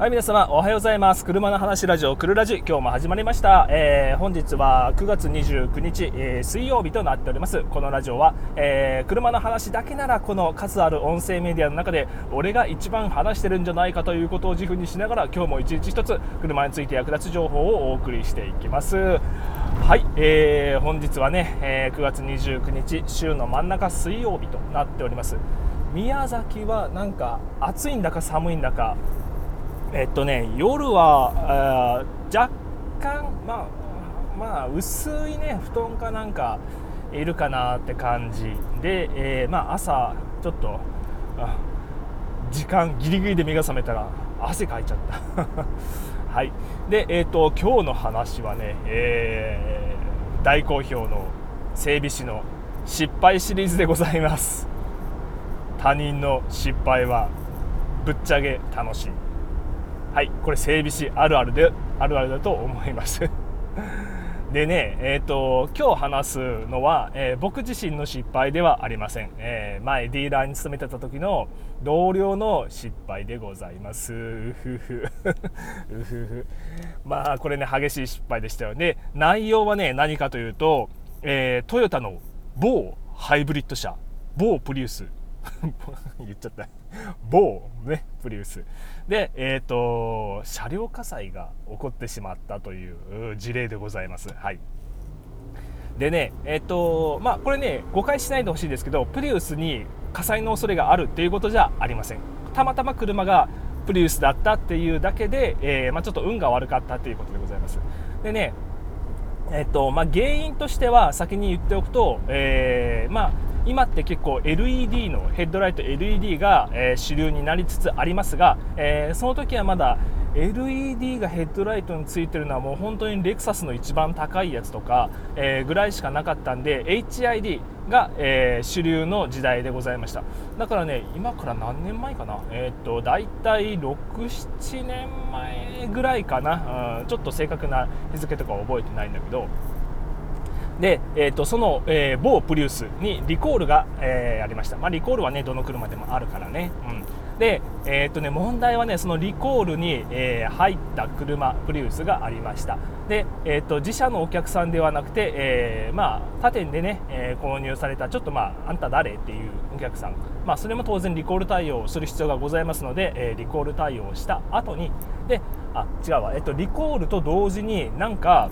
はい皆様おはようございます。車の話ラジオくるラジ。今日も始まりました、えー、本日は9月29日、えー、水曜日となっております。このラジオは、えー、車の話だけならこの数ある音声メディアの中で俺が一番話してるんじゃないかということを自負にしながら今日も一日一つ車について役立つ情報をお送りしていきます。はい、えー、本日はね、え9月29日週の真ん中水曜日となっております。宮崎はなんか暑いんだか寒いんだかえっとね夜は若干まあまあ薄いね布団かなんかいるかなって感じ。で、えー、まあ朝ちょっと時間ギリギリで目が覚めたら汗かいちゃった。はい。でえっ、ー、と今日の話はね、えー、大好評の整備士の失敗シリーズでございます。他人の失敗はぶっちゃけ楽しい。はいこれ整備士あるあるであるあるだと思います。でね、えーと、今日話すのは、えー、僕自身の失敗ではありません、えー、前ディーラーに勤めてた時の同僚の失敗でございます。うふふ。うふふ。まあこれね激しい失敗でしたよ。ね内容はね何かというと、えー、トヨタの某ハイブリッド車某プリウス 言っちゃった。某ねプリウス。でえっ、ー、と車両火災が起こってしまったという事例でございます。はい。でねえっ、ー、とまあこれね誤解しないでほしいですけどプリウスに火災の恐れがあるっていうことじゃありません。たまたま車がプリウスだったっていうだけで、えー、まあ、ちょっと運が悪かったということでございます。でねえっとまあ、原因としては先に言っておくと、えーまあ、今って結構 LED のヘッドライト LED が、え、主流になりつつありますが、え、その時はまだ LED がヘッドライトについてるのはもう本当にレクサスの一番高いやつとか、え、ぐらいしかなかったんで HID が、え、主流の時代でございました。だからね今から何年前かな？えー、っと大体67年前ぐらいかな、うん、ちょっと正確な日付とか覚えてないんだけど。で、えーと、その、えー、某プリウスにリコールが、えー、ありました、まあ、リコールはねどの車でもあるからね、うん、で、えーとね、問題はねそのリコールに、えー、入った車プリウスがありました。で、えーと、自社のお客さんではなくて、えー、まあ、他店でね、え購入されたちょっとまああんた誰っていうお客さん、まあ、それも当然リコール対応する必要がございますので、えリコール対応した後に。であ違うわ、えっと、リコールと同時になんか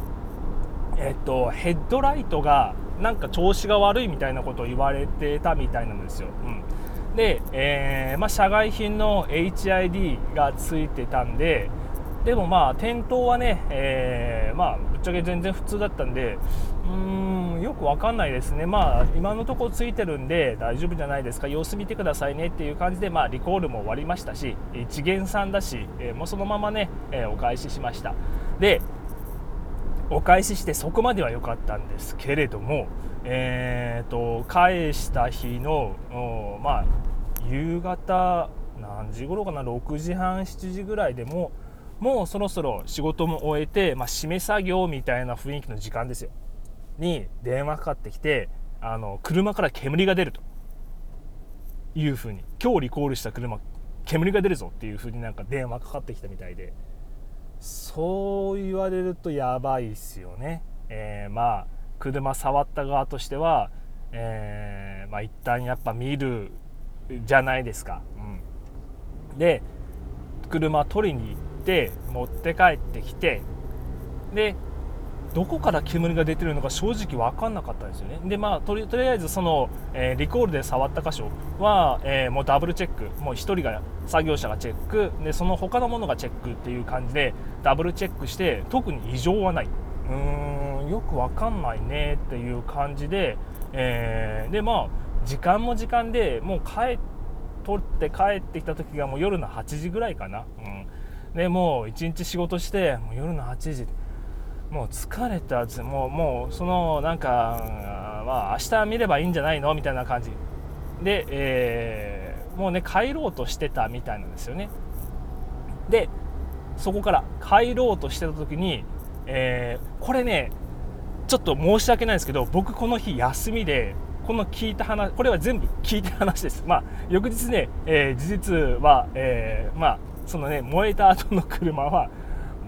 えっと、ヘッドライトがなんか調子が悪いみたいなことを言われてたみたいなんですよ。うん、で、えー、まあ、社外品の HID がついてたんででもまあ店頭はね、えー、まあ、ぶっちゃけ全然普通だったんでうーんよくわかんないですね、まあ、今のところついてるんで大丈夫じゃないですか。様子見てくださいねっていう感じで、まあ、リコールも終わりましたし一元さんだし、えー、もうそのままね、えお返ししました。でお返ししてそこまでは良かったんですけれども、えーと、返した日のまあ夕方何時頃かな6時半7時ぐらいでももうそろそろ仕事も終えて、まあ、締め作業みたいな雰囲気の時間ですよ。に電話かかってきてあの車から煙が出ると。いうふうに。今日リコールした車煙が出るぞっていうふうになんか電話かかってきたみたいで。そう言われるとやばいっすよね、えー、まあ車触った側としては、えー、まあ一旦やっぱ見るじゃないですか、うん、で車取りに行って持って帰ってきてでどこから煙が出てるのか正直分かんなかったんですよね。でまあとりとりあえずその、えー、リコールで触った箇所は、えー、もうダブルチェック。もう1人が作業者がチェック。でその他のものがチェックっていう感じでダブルチェックして特に異常はない。うーんよく分かんないねっていう感じで、えー、でまあ時間も時間でもう帰取って帰ってきた時がもう夜の8時ぐらいかな、うん、でもう一日仕事してもう夜の8時もう疲れたもうもうそのなんかまあ明日見ればいいんじゃないのみたいな感じ。で、えー、もうね帰ろうとしてたみたいなんですよね。でそこから帰ろうとしてた時に、えー、これねちょっと申し訳ないんですけど僕この日休みでこの聞いた話これは全部聞いた話です。まあ翌日ね、えー、事実は、えー、まあそのね燃えた後の車は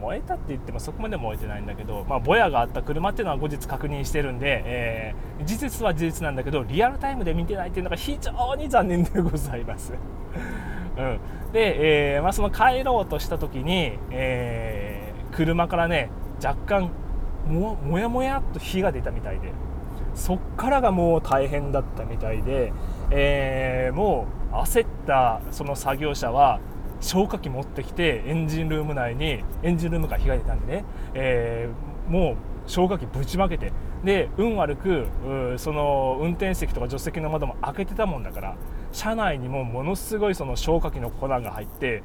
燃えたって言ってもそこまで燃えてないんだけど、まあ、ぼやがあった車っていうのは後日確認してるんで、えー、事実は事実なんだけどリアルタイムで見てないっていうのが非常に残念でございます。うん、で、えーまあ、その帰ろうとした時に、えー、車からね若干ももやもやっと火が出たみたいでそっからがもう大変だったみたいで、えー、もう焦ったその作業者は消火器持ってきてエンジンルーム内にエンジンルームから被害出たんでね、えー、もう消火器ぶちまけて。で運悪くその運転席とか助手席の窓も開けてたもんだから車内にもものすごいその消火器の粉が入って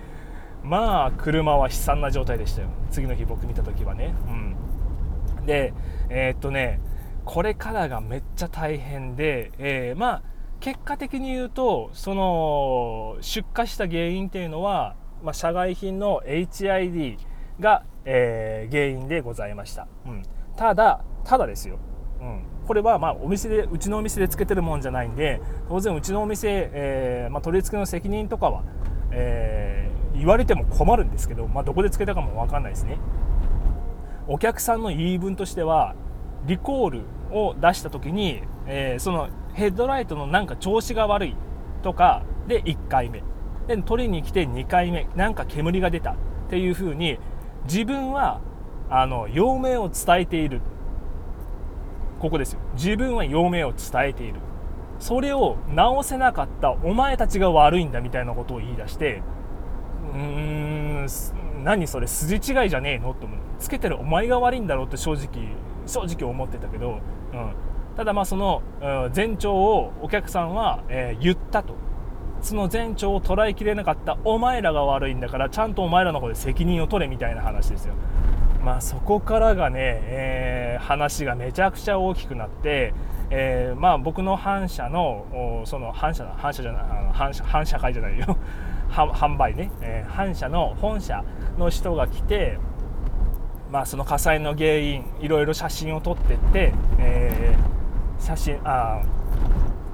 まあ車は悲惨な状態でしたよ。次の日僕見た時はね、うん、でえー、っとねこれからがめっちゃ大変で、えー、まあ結果的に言うとその出荷した原因っていうのは、まあ、社外品の HID が、えー、原因でございました、うん、ただただですよ、うん、これはまあお店でうちのお店でつけてるもんじゃないんで当然うちのお店、えー、まあ、取り付けの責任とかは、えー、言われても困るんですけど、まあ、どこでつけたかも分かんないですね。お客さんの言い分としてはリコールを出した時に、えー、そのヘッドライトのなんか調子が悪いとかで1回目。で取りに来て2回目。なんか煙が出たっていう風に自分はあの陽明を伝えている。ここですよ。自分は陽明を伝えている。それを直せなかったお前たちが悪いんだみたいなことを言い出してうーん何それ筋違いじゃねえの？って思う。つけてるお前が悪いんだろうって正直正直思ってたけど、うん、ただまあその前兆をお客さんは、言ったと。その前兆を捉えきれなかった。お前らが悪いんだからちゃんとお前らの方で責任を取れみたいな話ですよ。まあそこからがね、えー、話がめちゃくちゃ大きくなって、えー、まあ僕の反社のその反社反社じゃない反社反社会じゃないよ。販売ね、えー、反社の本社の人が来てまあその火災の原因いろいろ写真を撮ってって、えー写真あ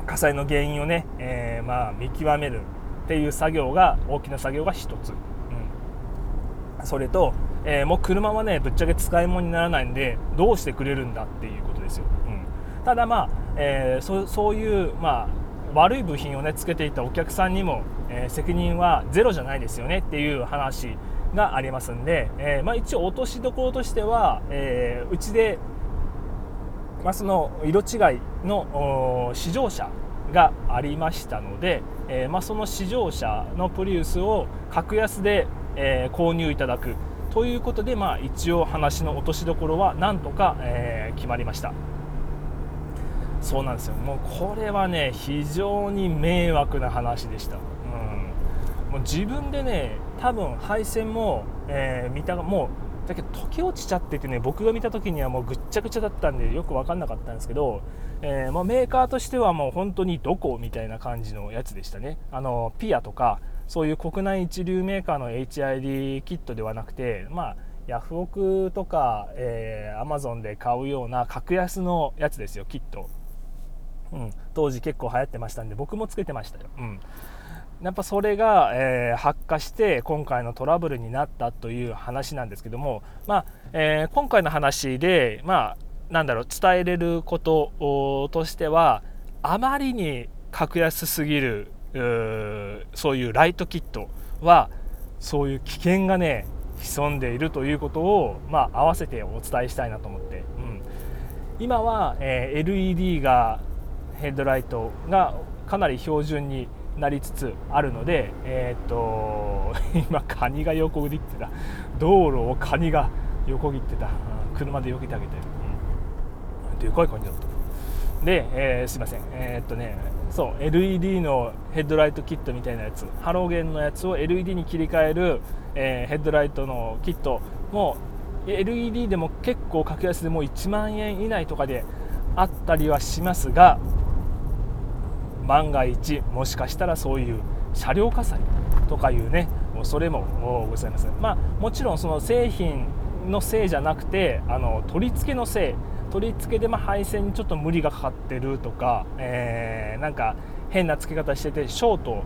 火災の原因をね、えー、まあ、見極めるっていう作業が大きな作業が1つ、うん、それと、えー、もう車はねぶっちゃけ使い物にならないんでどうしてくれるんだっていうことですよ、うん、ただまあ、えー、そそういう、まあ、悪い部品をねつけていたお客さんにも、え責任はゼロじゃないですよねっていう話がありますんで、えまあ、一応落としどころとしては、えうちでまあ、その色違いの試乗車がありましたので、えー、まあ、その試乗車のプリウスを格安で、えー、購入いただくということで、まあ、一応話の落としどころはなんとか、えー、決まりました。そうなんですよ。もうこれはね非常に迷惑な話でした、うん、もう自分でね多分配線も、え見たもうだけど溶け落ちちゃっててね僕が見た時にはもうぐっちゃぐちゃだったんでよく分かんなかったんですけど、えー、まあ、メーカーとしてはもう本当にどこみたいな感じのやつでしたね。あのピアとかそういう国内一流メーカーの HID キットではなくてまあヤフオクとか、えー、Amazon で買うような格安のやつですよキット、うん、当時結構流行ってましたんで僕もつけてましたよ、うん。やっぱそれが、えー、発火して今回のトラブルになったという話なんですけども、まあえー、今回の話で、まあ、なんだろう伝えれることとしてはあまりに格安すぎるそういうライトキットはそういう危険がね潜んでいるということを、まあ、合わせてお伝えしたいなと思って、うん、今は、えー、LED がヘッドライトがかなり標準になりつつあるので、えー、っと 今カニが横切ってた。道路をカニが横切ってた。車で避けてあげて、うん、でかいカニだった。で、えー、すいません。えー、っとねそう LED のヘッドライトキットみたいなやつ。ハロゲンのやつを LED に切り替える、えー、ヘッドライトのキットも LED でも結構格安でもう1万円以内とかであったりはしますが万が一もしかしたらそういう車両火災とかいうね恐れもございます、まあ、もちろんその製品のせいじゃなくてあの取り付けのせい。取り付けでま配線にちょっと無理がかかってるとか、えー、なんか変な付け方しててショート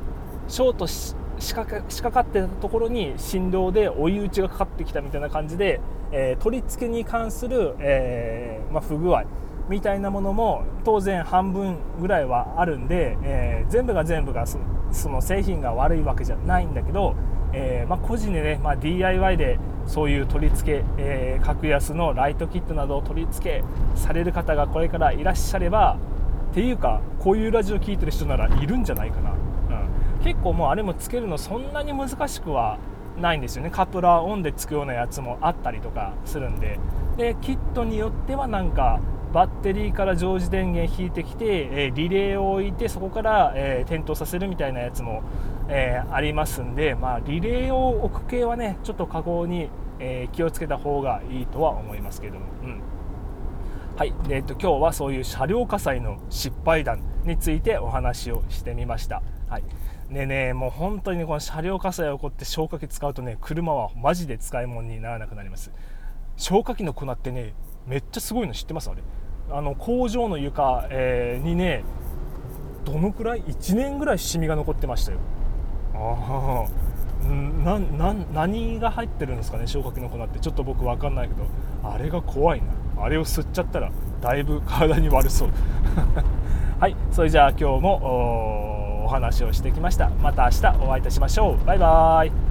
ショート仕掛かかってたところに振動で追い打ちがかかってきたみたいな感じで、えー、取り付けに関する、えー、まあ、不具合。みたいなものも当然半分ぐらいはあるんで、えー、全部が全部がその製品が悪いわけじゃないんだけど、えまあ、個人でね、まあ、DIY でそういう取り付け、え格安のライトキットなどを取り付けされる方がこれからいらっしゃればっていうかこういうラジオ聴いてる人ならいるんじゃないかな、うん、結構もうあれもつけるのそんなに難しくはないんですよね。カプラーオンでつくようなやつもあったりとかするんで。でキットによってはなんかバッテリーから常時電源引いてきて、えリレーを置いてそこから、え点灯させるみたいなやつも、えありますんで、まあ、リレーを置く系はねちょっと加工に、え気をつけた方がいいとは思いますけども。うん。はい、えーと、今日はそういう車両火災の失敗談についてお話をしてみました。はい。ねねもう本当に、ね、この車両火災が起こって消火器使うとね車はマジで使い物にならなくなります。消火器の粉ってねめっちゃすごいの知ってます？あれ。あの工場の床、えー、にねどのくらい1年ぐらいシミが残ってましたよ。ああなな何が入ってるんですかね消火器の粉って。ちょっと僕分かんないけどあれが怖いな。あれを吸っちゃったらだいぶ体に悪そう。はいそれじゃあ今日もお話をしてきました。また明日お会いいたしましょう。バイバーイ。